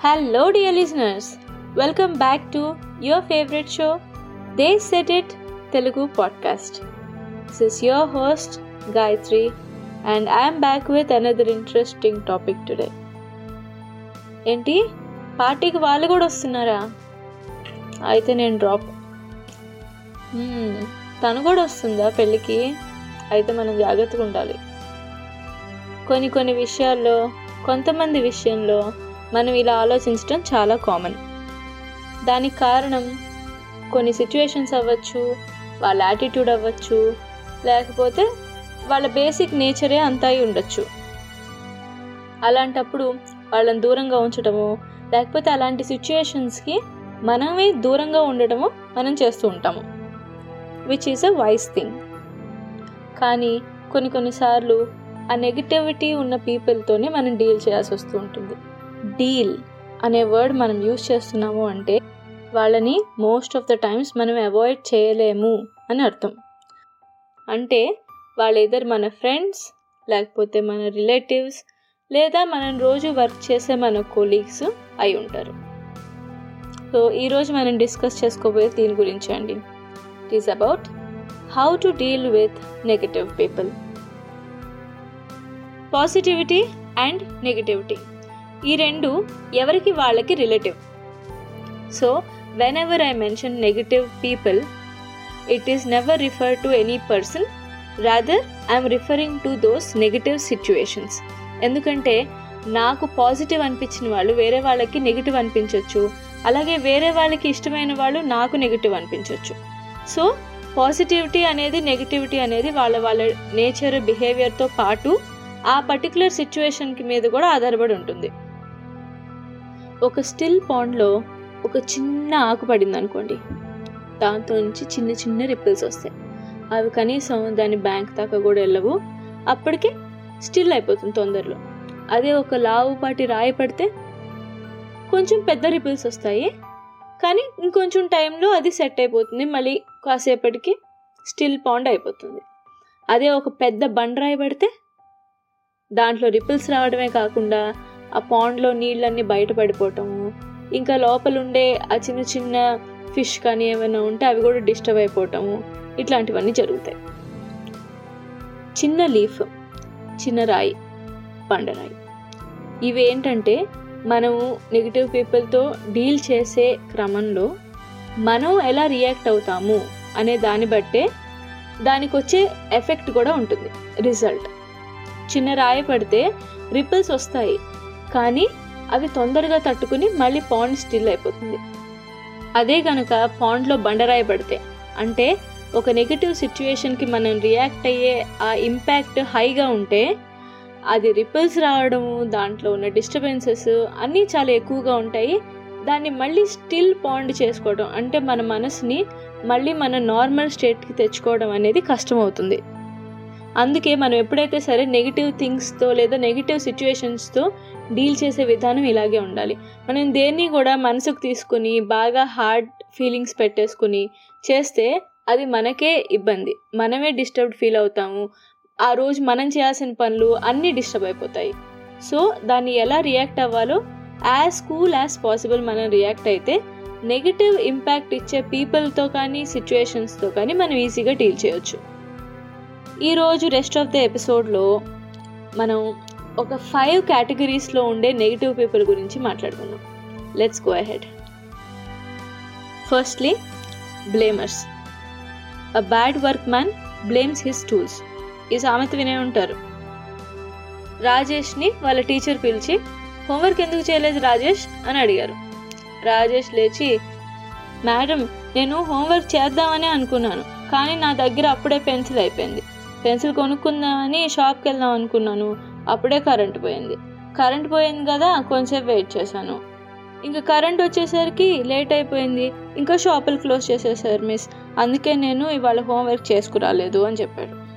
Hello dear listeners welcome back to your favourite show they said it Telugu podcast this is your host Gayathri and I'm back with another interesting topic today ఏంటి? పార్టీకి వాళ్ళు కూడా వస్తున్నారా? అయితే నేను drop hmm, తను కూడా వస్తుందా పెళ్ళికి? అయితే మనం జాగ్రత్తగా ఉండాలి. కొన్ని కొన్ని విషయాల్లో కొంతమంది విషయంలో మనం ఇలా ఆలోచించడం చాలా కామన్ దానికి కారణం కొన్ని సిచ్యువేషన్స్ అవ్వచ్చు వాళ్ళ యాటిట్యూడ్ అవ్వచ్చు లేకపోతే వాళ్ళ బేసిక్ నేచరే అంతా ఉండొచ్చు. అలాంటప్పుడు వాళ్ళని దూరంగా ఉంచడము లేకపోతే అలాంటి సిచ్యుయేషన్స్కి మనమే దూరంగా ఉండటము మనం చేస్తూ ఉంటాము. Which is a wise thing కానీ కొన్ని కొన్నిసార్లు ఆ నెగిటివిటీ ఉన్న పీపుల్తోనే మనం డీల్ చేయాల్సి వస్తూ ఉంటుంది. డీల్ అనే వర్డ్ మనం యూజ్ చేస్తున్నాము అంటే వాళ్ళని మోస్ట్ ఆఫ్ ద టైమ్స్ మనం అవాయిడ్ చేయలేము అని అర్థం. అంటే వాళ్ళు ఇద్దరు మన ఫ్రెండ్స్ లేకపోతే మన రిలేటివ్స్ లేదా మనం రోజు వర్క్ చేసే మన కొలీగ్స్ అయి ఉంటారు. సో ఈరోజు మనం డిస్కస్ చేసుకోబోయే దీని గురించి అండి. It is about how to deal with negative people positivity and negativity ఈ రెండు ఎవరికి వాళ్ళకి relative so whenever I mention negative people it is never refer to any person rather I'm referring to those negative situations ఎందుకంటే నాకు positive అనిపించిన వాళ్ళు వేరే వాళ్ళకి నెగిటివ్ అనిపించవచ్చు అలాగే వేరే వాళ్ళకి ఇష్టమైన వాళ్ళు నాకు నెగిటివ్ అనిపించవచ్చు సో పాజిటివిటీ అనేది నెగిటివిటీ అనేది వాళ్ళ వాళ్ళ నేచర్ బిహేవియర్తో పాటు ఆ పర్టికులర్ సిచ్యువేషన్కి మీద కూడా ఆధారపడి ఉంటుంది. ఒక స్టిల్ పాండ్లో ఒక చిన్న ఆకు పడింది అనుకోండి దాంతో నుంచి చిన్న చిన్న రిపిల్స్ వస్తాయి. అవి కనీసం దాని బ్యాంక్ దాకా కూడా వెళ్ళవు. అప్పటికి స్టిల్ అయిపోతుంది తొందరలో. అదే ఒక లావుపాటి రాయి పడితే కొంచెం పెద్ద రిపిల్స్ వస్తాయి. కానీ ఇంకొంచెం టైంలో అది సెట్ అయిపోతుంది. మళ్ళీ కాసేపటికి స్టిల్ పాండ్ అయిపోతుంది. అదే ఒక పెద్ద బండరాయి పడితే దాంట్లో రిపిల్స్ రావడమే కాకుండా ఆ పాండ్లో నీళ్ళన్నీ బయటపడిపోవటము ఇంకా లోపల ఉండే ఆ చిన్న చిన్న ఫిష్ కానీ ఏమైనా ఉంటే అవి కూడా డిస్టర్బ్ అయిపోవటము ఇట్లాంటివన్నీ జరుగుతాయి. చిన్న లీఫ్ చిన్న రాయి పండరాయి ఇవి ఏంటంటే మనము నెగిటివ్ పీపుల్తో డీల్ చేసే క్రమంలో మనం ఎలా రియాక్ట్ అవుతాము అనే దాన్ని బట్టే దానికి వచ్చే ఎఫెక్ట్ కూడా ఉంటుంది రిజల్ట్. చిన్న రాయి పడితే రిపిల్స్ వస్తాయి కానీ అవి తొందరగా తట్టుకుని మళ్ళీ పాండ్ స్టిల్ అయిపోతుంది. అదే కనుక పాండ్లో బండరాయి పడితే అంటే ఒక నెగిటివ్ సిచ్యువేషన్కి మనం రియాక్ట్ అయ్యే ఆ ఇంపాక్ట్ హైగా ఉంటే అది రిపల్స్ రావడము దాంట్లో ఉన్న డిస్టర్బెన్సెస్ అన్నీ చాలా ఎక్కువగా ఉంటాయి. దాన్ని మళ్ళీ స్టిల్ పాండ్ చేసుకోవడం అంటే మన మనసుని మళ్ళీ మన నార్మల్ స్టేట్కి తెచ్చుకోవడం అనేది కష్టమవుతుంది. అందుకే మనం ఎప్పుడైతే సరే నెగిటివ్ థింగ్స్తో లేదా నెగిటివ్ సిచ్యువేషన్స్తో డీల్ చేసే విధానం ఇలాగే ఉండాలి. మనం దేన్ని కూడా మనసుకు తీసుకుని బాగా హార్డ్ ఫీలింగ్స్ పెట్టేసుకుని చేస్తే అది మనకే ఇబ్బంది. మనమే డిస్టర్బ్డ్ ఫీల్ అవుతాము. ఆ రోజు మనం చేయాల్సిన పనులు అన్నీ డిస్టర్బ్ అయిపోతాయి. సో దాన్ని ఎలా రియాక్ట్ అవ్వాలో యాజ్ కూల్ యాజ్ పాసిబుల్ మనం రియాక్ట్ అయితే నెగిటివ్ ఇంపాక్ట్ ఇచ్చే పీపుల్తో కానీ సిచ్యువేషన్స్తో కానీ మనం ఈజీగా డీల్ చేయొచ్చు. ఈరోజు రెస్ట్ ఆఫ్ ద ఎపిసోడ్లో మనం ఒక ఫైవ్ కేటగిరీస్లో ఉండే నెగిటివ్ పీపుల్ గురించి మాట్లాడుకుందాం. Let's go ahead firstly blamers a bad workman blames his tools ఈ సామెత వినే ఉంటారు. రాజేష్ని వాళ్ళ టీచర్ పిలిచి హోంవర్క్ ఎందుకు చేయలేదు రాజేష్? అని అడిగారు. రాజేష్ లేచి మేడం నేను హోంవర్క్ చేద్దామని అనుకున్నాను కానీ నా దగ్గర అప్పుడే పెన్సిల్ అయిపోయింది. పెన్సిల్ కొనుక్కుందామని షాప్కి వెళ్దాం అనుకున్నాను. అప్పుడే కరెంట్ పోయింది. కరెంట్ పోయింది కదా కొంచెం వెయిట్ చేశాను. ఇంకా కరెంట్ వచ్చేసరికి లేట్ అయిపోయింది. ఇంకా షాపులు క్లోజ్ చేసేసారు మిస్. అందుకే నేను ఇవాళ హోంవర్క్ చేసుకురాలేదు అని చెప్పాడు.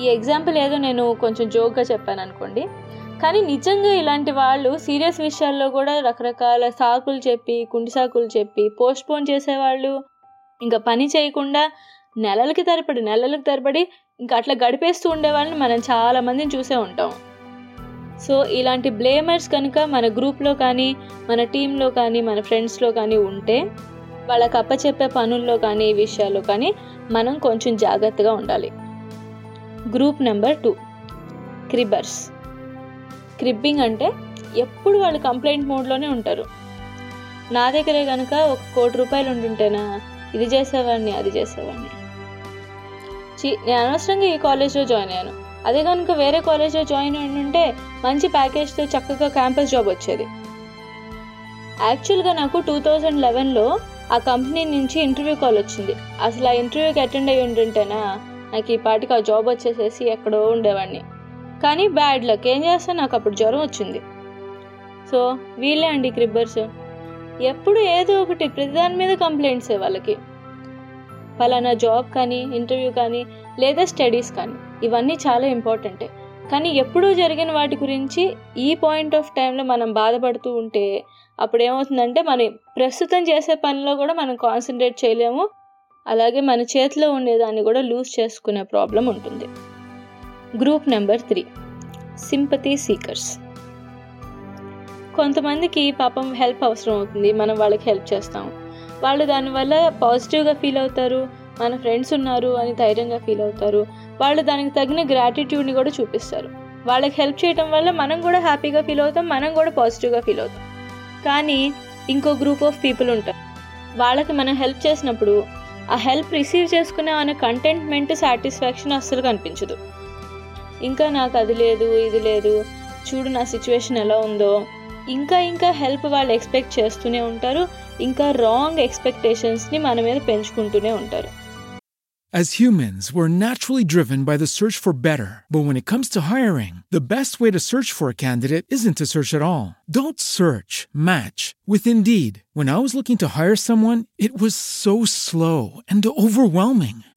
ఈ ఎగ్జాంపుల్ ఏదో నేను కొంచెం జోక్గా చెప్పాను అనుకోండి. కానీ నిజంగా ఇలాంటి వాళ్ళు సీరియస్ విషయాల్లో కూడా రకరకాల సాకులు చెప్పి కుంటి సాకులు చెప్పి పోస్ట్ పోన్ చేసేవాళ్ళు. ఇంకా పని చేయకుండా నెలలకి తరబడి నెలలకు తరబడి ఇంకా అట్లా గడిపేస్తూ ఉండేవాళ్ళని మనం చాలా మందిని చూసే ఉంటాం. సో ఇలాంటి బ్లేమర్స్ కనుక మన గ్రూప్లో కానీ మన టీంలో కానీ మన ఫ్రెండ్స్లో కానీ ఉంటే వాళ్ళకి అప్పచెప్పే పనుల్లో కానీ ఈ విషయాల్లో కానీ మనం కొంచెం జాగ్రత్తగా ఉండాలి. Group number two cribbers cribbing అంటే ఎప్పుడు వాళ్ళు కంప్లైంట్ మోడ్లోనే ఉంటారు. నా దగ్గరే కనుక ఒక కోటి రూపాయలు ఉండుంటేనా? ఇది చేసేవాడిని అది చేసేవాడిని. చి నేను అనవసరంగా ఈ కాలేజ్లో జాయిన్ అయ్యాను. అదే కనుక వేరే కాలేజ్లో జాయిన్ అయి ఉంటే మంచి ప్యాకేజ్తో చక్కగా క్యాంపస్ జాబ్ వచ్చేది. యాక్చువల్గా నాకు టూ థౌజండ్ లెవెన్లో ఆ కంపెనీ నుంచి ఇంటర్వ్యూ కాల్ వచ్చింది. అసలు ఆ ఇంటర్వ్యూకి అటెండ్ అయ్యి ఉంటుంటేనా నాకు ఈ పాటికి ఆ జాబ్ వచ్చేసేసి ఎక్కడో ఉండేవాడిని. కానీ బ్యాడ్ లక్ ఏం చేస్తా నాకు అప్పుడు జ్వరం వచ్చింది. సో వీళ్ళే అండి క్రిబ్బర్స్. ఎప్పుడు ఏదో ఒకటి ప్రతి దాని మీద కంప్లైంట్సే వాళ్ళకి. ఫలానా జాబ్ కానీ ఇంటర్వ్యూ కానీ లేదా స్టడీస్ కానీ ఇవన్నీ చాలా ఇంపార్టెంటే. కానీ ఎప్పుడూ జరిగిన వాటి గురించి ఈ పాయింట్ ఆఫ్ టైంలో మనం బాధపడుతూ ఉంటే అప్పుడు ఏమవుతుందంటే మనం ప్రస్తుతం చేసే పనిలో కూడా మనం కాన్సన్ట్రేట్ చేయలేము. అలాగే మన చేతిలో ఉండేదాన్ని కూడా లూజ్ చేసుకునే ప్రాబ్లం ఉంటుంది. Group number three. Sympathy seekers. కొంతమందికి పాపం హెల్ప్ అవసరం అవుతుంది. మనం వాళ్ళకి హెల్ప్ చేస్తాము. వాళ్ళు దానివల్ల పాజిటివ్గా ఫీల్ అవుతారు మన ఫ్రెండ్స్ ఉన్నారు అని ధైర్యంగా ఫీల్ అవుతారు. వాళ్ళు దానికి తగిన గ్రాటిట్యూడ్ని కూడా చూపిస్తారు. వాళ్ళకి హెల్ప్ చేయడం వల్ల మనం కూడా హ్యాపీగా ఫీల్ అవుతాం మనం కూడా పాజిటివ్గా ఫీల్ అవుతాం. కానీ ఇంకో గ్రూప్ ఆఫ్ పీపుల్ ఉంటారు. వాళ్ళకి మనం హెల్ప్ చేసినప్పుడు ఆ హెల్ప్ రిసీవ్ చేసుకునే అనే కంటెంట్మెంట్ సాటిస్ఫాక్షన్ అస్సలు కనిపించదు. ఇంకా నాకు అది లేదు ఇది లేదు చూడు నా సిచ్యువేషన్ ఎలా ఉందో ఇంకా ఇంకా హెల్ప్ వాళ్ళు ఎక్స్పెక్ట్ చేస్తూనే ఉంటారు ఇంకా రాంగ్ ఎక్స్పెక్టేషన్స్ని మన మీద పెంచుకుంటూనే ఉంటారు As humans, we're naturally driven by the search for better. But when it comes to hiring, the best way to search for a candidate isn't to search at all. Don't search, match with Indeed. When I was looking to hire someone, it was so slow and overwhelming.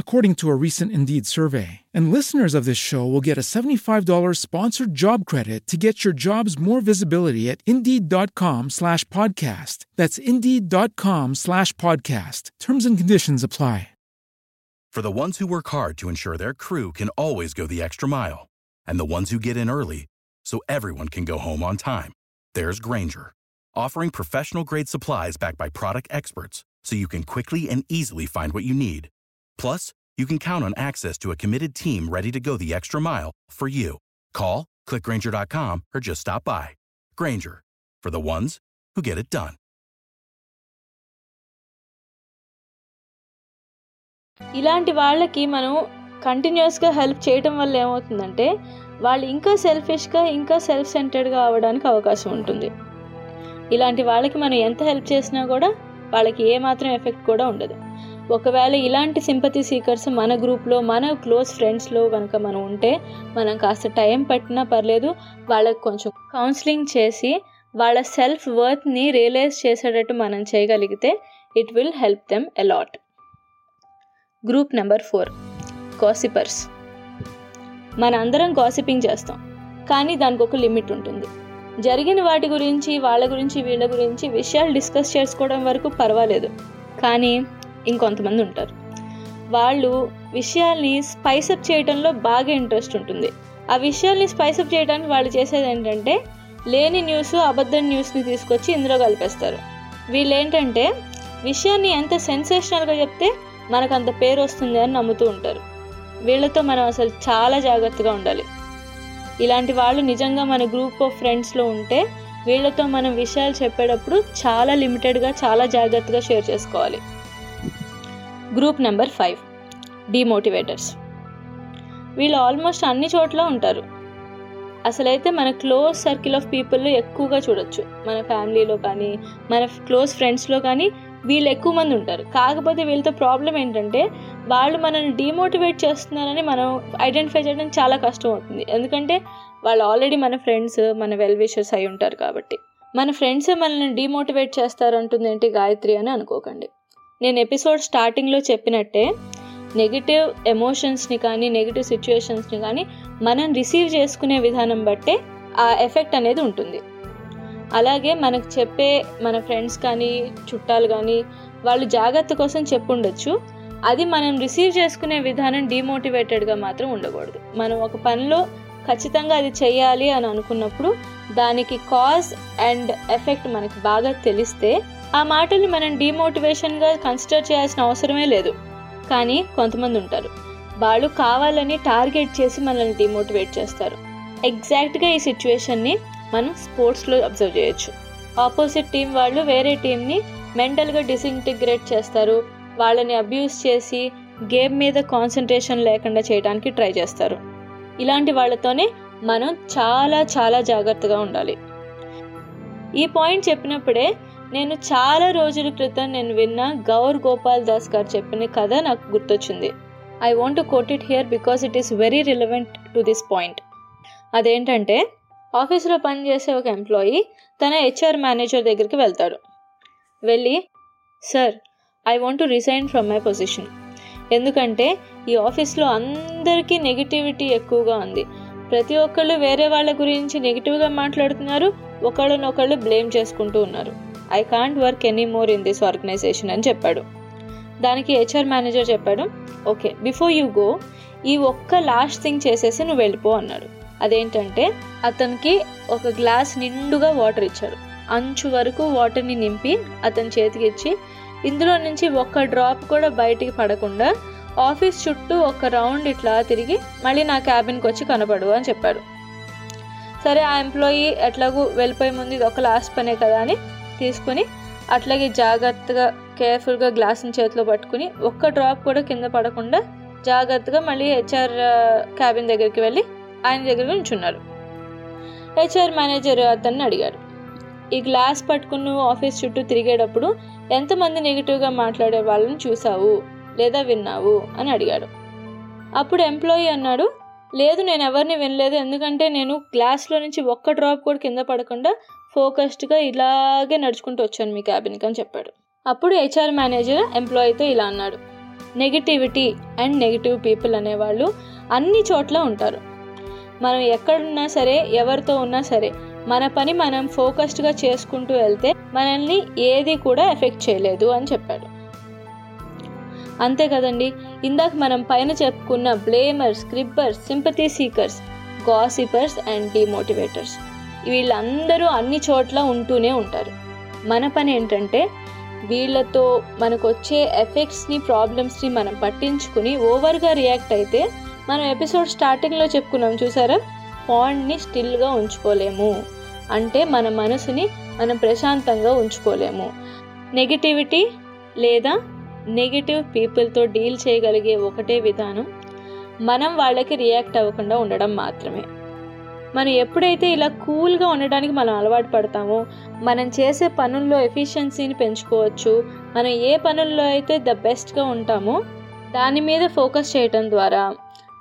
according to a recent Indeed survey. And listeners of this show will get a $75 sponsored job credit to get your jobs more visibility at Indeed.com slash podcast. That's Indeed.com slash podcast. Terms and conditions apply. For the ones who work hard to ensure their crew can always go the extra mile, and the ones who get in early so everyone can go home on time, there's Granger, offering professional grade supplies backed by product experts so you can quickly and easily find what you need. Plus, you can count on access to a committed team ready to go the extra mile for you. Call, clickgranger.com, or just stop by. Granger, for the ones who get it done. ఇలాంటి వాళ్ళకి మనం కంటిన్యూస్గా help చేయటం వల్ల ఏమవుతుందంటే వాళ్ళు ఇంకా సెల్ఫిష్గా ఇంకా సెల్ఫ్ సెంటర్డ్గా అవడానికి అవకాశం ఉంటుంది ఇలాంటి వాళ్ళకి మనం ఎంత హెల్ప్ చేసినా కూడా వాళ్ళకి ఏమాత్రం ఎఫెక్ట్ కూడా ఉండదు ఒకవేళ ఇలాంటి సింపతి సీకర్స్ మన గ్రూప్లో మన క్లోజ్ ఫ్రెండ్స్లో కనుక మనం ఉంటే మనం కాస్త టైం పట్టినా పర్లేదు వాళ్ళకి కొంచెం కౌన్సిలింగ్ చేసి వాళ్ళ సెల్ఫ్ వర్త్ని రియలైజ్ చేసేటట్టు మనం చేయగలిగితే it will help them a lot group number four. Gossipers మన అందరం కాసిపింగ్ చేస్తాం కానీ దానికి ఒక లిమిట్ ఉంటుంది. జరిగిన వాటి గురించి వాళ్ళ గురించి వీళ్ళ గురించి విషయాలు డిస్కస్ చేసుకోవడం వరకు పర్వాలేదు. కానీ ఇంకొంతమంది ఉంటారు. వాళ్ళు విషయాల్ని స్పైసప్ చేయడంలో బాగా ఇంట్రెస్ట్ ఉంటుంది. ఆ విషయాల్ని స్పైసప్ చేయడానికి వాళ్ళు చేసేది ఏంటంటే లేని న్యూస్ అబద్ధం న్యూస్ని తీసుకొచ్చి ఇందులో కలిపేస్తారు. వీళ్ళు ఏంటంటే విషయాన్ని ఎంత సెన్సేషనల్గా చెప్తే మనకు అంత పేరు వస్తుంది అని నమ్ముతూ ఉంటారు. వీళ్ళతో మనం అసలు చాలా జాగ్రత్తగా ఉండాలి. ఇలాంటి వాళ్ళు నిజంగా మన గ్రూప్ ఆఫ్ ఫ్రెండ్స్లో ఉంటే వీళ్ళతో మనం విషయాలు చెప్పేటప్పుడు చాలా లిమిటెడ్గా చాలా జాగ్రత్తగా షేర్ చేసుకోవాలి. Group number five. డిమోటివేటర్స్. వీళ్ళు ఆల్మోస్ట్ అన్ని చోట్ల ఉంటారు. అసలైతే మన క్లోజ్ సర్కిల్ ఆఫ్ పీపుల్లో ఎక్కువగా చూడొచ్చు. మన ఫ్యామిలీలో కానీ మన క్లోజ్ ఫ్రెండ్స్లో కానీ వీళ్ళు ఎక్కువ మంది ఉంటారు. కాకపోతే వీళ్ళతో ప్రాబ్లం ఏంటంటే వాళ్ళు మనల్ని డిమోటివేట్ చేస్తున్నారని మనం ఐడెంటిఫై చేయడం చాలా కష్టం అవుతుంది. ఎందుకంటే వాళ్ళు ఆల్రెడీ మన ఫ్రెండ్స్ మన వెల్ విషర్స్ అయి ఉంటారు కాబట్టి. మన ఫ్రెండ్సే మనల్ని డిమోటివేట్ చేస్తారంటుంది ఏంటి గాయత్రి అని అనుకోకండి. నేను ఎపిసోడ్ స్టార్టింగ్లో చెప్పినట్టే నెగిటివ్ ఎమోషన్స్ని కానీ నెగిటివ్ సిచ్యువేషన్స్ని కానీ మనం రిసీవ్ చేసుకునే విధానం బట్టే ఆ ఎఫెక్ట్ అనేది ఉంటుంది. అలాగే మనకు చెప్పే మన ఫ్రెండ్స్ కానీ చుట్టాలు కానీ వాళ్ళు జాగ్రత్త కోసం చెప్పుండొచ్చు. అది మనం రిసీవ్ చేసుకునే విధానం డిమోటివేటెడ్గా మాత్రం ఉండకూడదు. మనం ఒక పనిలో ఖచ్చితంగా అది చేయాలి అని అనుకున్నప్పుడు దానికి కాజ్ అండ్ ఎఫెక్ట్ మనకి బాగా తెలిస్తే ఆ మాటల్ని మనం డిమోటివేషన్గా కన్సిడర్ చేయాల్సిన అవసరమే లేదు. కానీ కొంతమంది ఉంటారు. వాళ్ళు కావాలని టార్గెట్ చేసి మనల్ని డిమోటివేట్ చేస్తారు. ఎగ్జాక్ట్గా ఈ సిచ్యువేషన్ని మనం స్పోర్ట్స్లో అబ్జర్వ్ చేయొచ్చు. ఆపోజిట్ టీం వాళ్ళు వేరే టీంని మెంటల్గా డిసింటిగ్రేట్ చేస్తారు. వాళ్ళని అబ్యూస్ చేసి గేమ్ మీద కాన్సన్ట్రేషన్ లేకుండా చేయడానికి ట్రై చేస్తారు. ఇలాంటి వాళ్ళతోనే మనం చాలా చాలా జాగ్రత్తగా ఉండాలి. ఈ పాయింట్ చెప్పినప్పుడే నేను చాలా రోజుల క్రితం నేను విన్న గౌర్ గోపాల్ దాస్ గారు చెప్పిన కథ నాకు గుర్తొచ్చింది. I want to quote it here because it is very relevant to this point అదేంటంటే ఆఫీస్లో పనిచేసే ఒక ఎంప్లాయీ తన హెచ్ఆర్ మేనేజర్ దగ్గరికి వెళ్తాడు. వెళ్ళి sir I want to resign from my position ఎందుకంటే ఈ ఆఫీస్లో అందరికీ నెగిటివిటీ ఎక్కువగా ఉంది. ప్రతి ఒక్కళ్ళు వేరే వాళ్ళ గురించి నెగిటివ్గా మాట్లాడుతున్నారు ఒకళ్ళనొకళ్ళు బ్లేమ్ చేసుకుంటూ ఉన్నారు. I can't work any more in this organization అని చెప్పాడు. దానికి హెచ్ఆర్ మేనేజర్ చెప్పాడు ఓకే బిఫోర్ యూ గో ఈ ఒక్క లాస్ట్ థింగ్ చేసేసి నువ్వు వెళ్ళిపో అన్నాడు. అదేంటంటే అతనికి ఒక గ్లాస్ నిండుగా వాటర్ ఇచ్చాడు. అంచు వరకు వాటర్ని నింపి అతని చేతికి ఇచ్చి ఇందులో నుంచి ఒక్క డ్రాప్ కూడా బయటికి పడకుండా ఆఫీస్ చుట్టూ ఒక రౌండ్ ఇట్లా తిరిగి మళ్ళీ నా క్యాబిన్కి వచ్చి కనపడు అని చెప్పాడు. సరే ఆ ఎంప్లాయీ ఎట్లాగూ వెళ్ళిపోయే ముందు ఇది ఒక లాస్ట్ పనే కదా అని తీసుకొని అట్లాగే జాగ్రత్తగా కేర్ఫుల్గా గ్లాస్ని చేతిలో పట్టుకుని ఒక్క డ్రాప్ కూడా కింద పడకుండా జాగ్రత్తగా మళ్ళీ హెచ్ఆర్ క్యాబిన్ దగ్గరికి వెళ్ళి ఆయన దగ్గర ఉంచున్నారు హెచ్ఆర్ మేనేజర్ అతన్ని అడిగాడు ఈ గ్లాస్ పట్టుకుని నువ్వు ఆఫీస్ చుట్టూ తిరిగేటప్పుడు ఎంతమంది నెగిటివ్గా మాట్లాడే వాళ్ళని చూసావు? లేదా విన్నావు? అని అడిగాడు. అప్పుడు ఎంప్లాయీ అన్నాడు లేదు నేను ఎవరిని వినలేదు. ఎందుకంటే నేను గ్లాస్లో నుంచి ఒక్క డ్రాప్ కూడా కింద పడకుండా ఫోకస్డ్గా ఇలాగే నడుచుకుంటూ వచ్చాను మీ క్యాబిన్కి అని చెప్పాడు. అప్పుడు హెచ్ఆర్ మేనేజర్ ఎంప్లాయీతో ఇలా అన్నాడు. నెగిటివిటీ అండ్ నెగిటివ్ పీపుల్ అనేవాళ్ళు అన్ని చోట్ల ఉంటారు. మనం ఎక్కడున్నా సరే ఎవరితో ఉన్నా సరే మన పని మనం ఫోకస్డ్గా చేసుకుంటూ వెళ్తే మనల్ని ఏది కూడా ఎఫెక్ట్ చేయలేదు అని చెప్పాడు. అంతే కదండి ఇందాక మనం పైన చెప్పుకున్న blamers cribbers sympathy seekers gossipers and demotivators. వీళ్ళందరూ అన్ని చోట్ల ఉంటూనే ఉంటారు. మన పని ఏంటంటే వీళ్ళతో మనకు వచ్చే ఎఫెక్ట్స్ని ప్రాబ్లమ్స్ని మనం పట్టించుకుని ఓవర్గా రియాక్ట్ అయితే మనం ఎపిసోడ్ స్టార్టింగ్లో చెప్పుకున్నాం చూసారా? పాండ్ని స్టిల్గా ఉంచుకోలేము. అంటే మన మనసుని మనం ప్రశాంతంగా ఉంచుకోలేము. నెగిటివిటీ లేదా నెగిటివ్ పీపుల్తో డీల్ చేయగలిగే ఒకటే విధానం మనం వాళ్ళకి రియాక్ట్ అవ్వకుండా ఉండడం మాత్రమే. మనం ఎప్పుడైతే ఇలా కూల్గా ఉండడానికి మనం అలవాటు పడతామో మనం చేసే పనుల్లో ఎఫిషియన్సీని పెంచుకోవచ్చు. మనం ఏ పనుల్లో అయితే ద బెస్ట్గా ఉంటామో దాని మీద ఫోకస్ చేయటం ద్వారా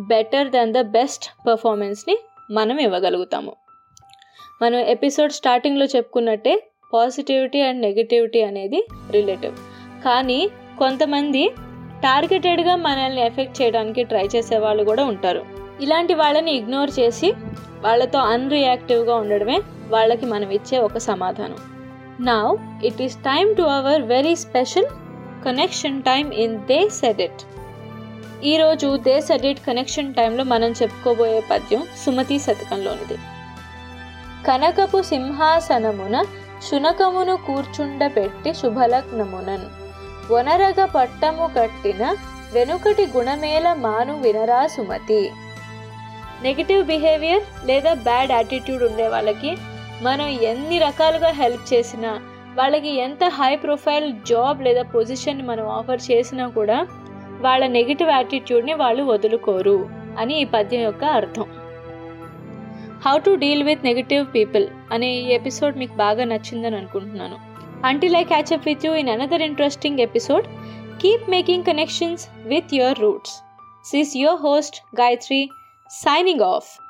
బెటర్ దెన్ ద బెస్ట్ పర్ఫార్మెన్స్ని మనం ఇవ్వగలుగుతాము. మనం ఎపిసోడ్ స్టార్టింగ్లో చెప్పుకున్నట్టే పాజిటివిటీ అండ్ నెగిటివిటీ అనేది రిలేటివ్. కానీ కొంతమంది టార్గెటెడ్గా మనల్ని ఎఫెక్ట్ చేయడానికి ట్రై చేసే వాళ్ళు కూడా ఉంటారు. ఇలాంటి వాళ్ళని ఇగ్నోర్ చేసి వాళ్ళతో అన్రియాక్టివ్గా ఉండడమే వాళ్ళకి మనం ఇచ్చే ఒక సమాధానం. నా it is time to our very special connection time in they said it ఈరోజు దే సెడ్ ఇట్ కనెక్షన్ టైంలో మనం చెప్పుకోబోయే పద్యం సుమతి శతకంలోనిది. కనకపు సింహాసనమున శునకమును కూర్చుండపెట్టి శుభలగ్నమునన్. వనరగ పట్టము కట్టిన వెనుకటి గుణమేల మాను వినరా సుమతి. నెగిటివ్ బిహేవియర్ లేదా బ్యాడ్ యాటిట్యూడ్ ఉండే వాళ్ళకి మనం ఎన్ని రకాలుగా హెల్ప్ చేసినా వాళ్ళకి ఎంత హై ప్రొఫైల్ జాబ్ లేదా పొజిషన్ మనం ఆఫర్ చేసినా కూడా వాళ్ళ నెగిటివ్ యాటిట్యూడ్ని వాళ్ళు వదులుకోరు అని ఈ పద్యం యొక్క అర్థం. How to deal with negative people అనే ఈ ఎపిసోడ్ మీకు బాగా నచ్చిందని అనుకుంటున్నాను. Until I catch up with you in another interesting episode keep making connections with your roots this your host Gayathri signing off.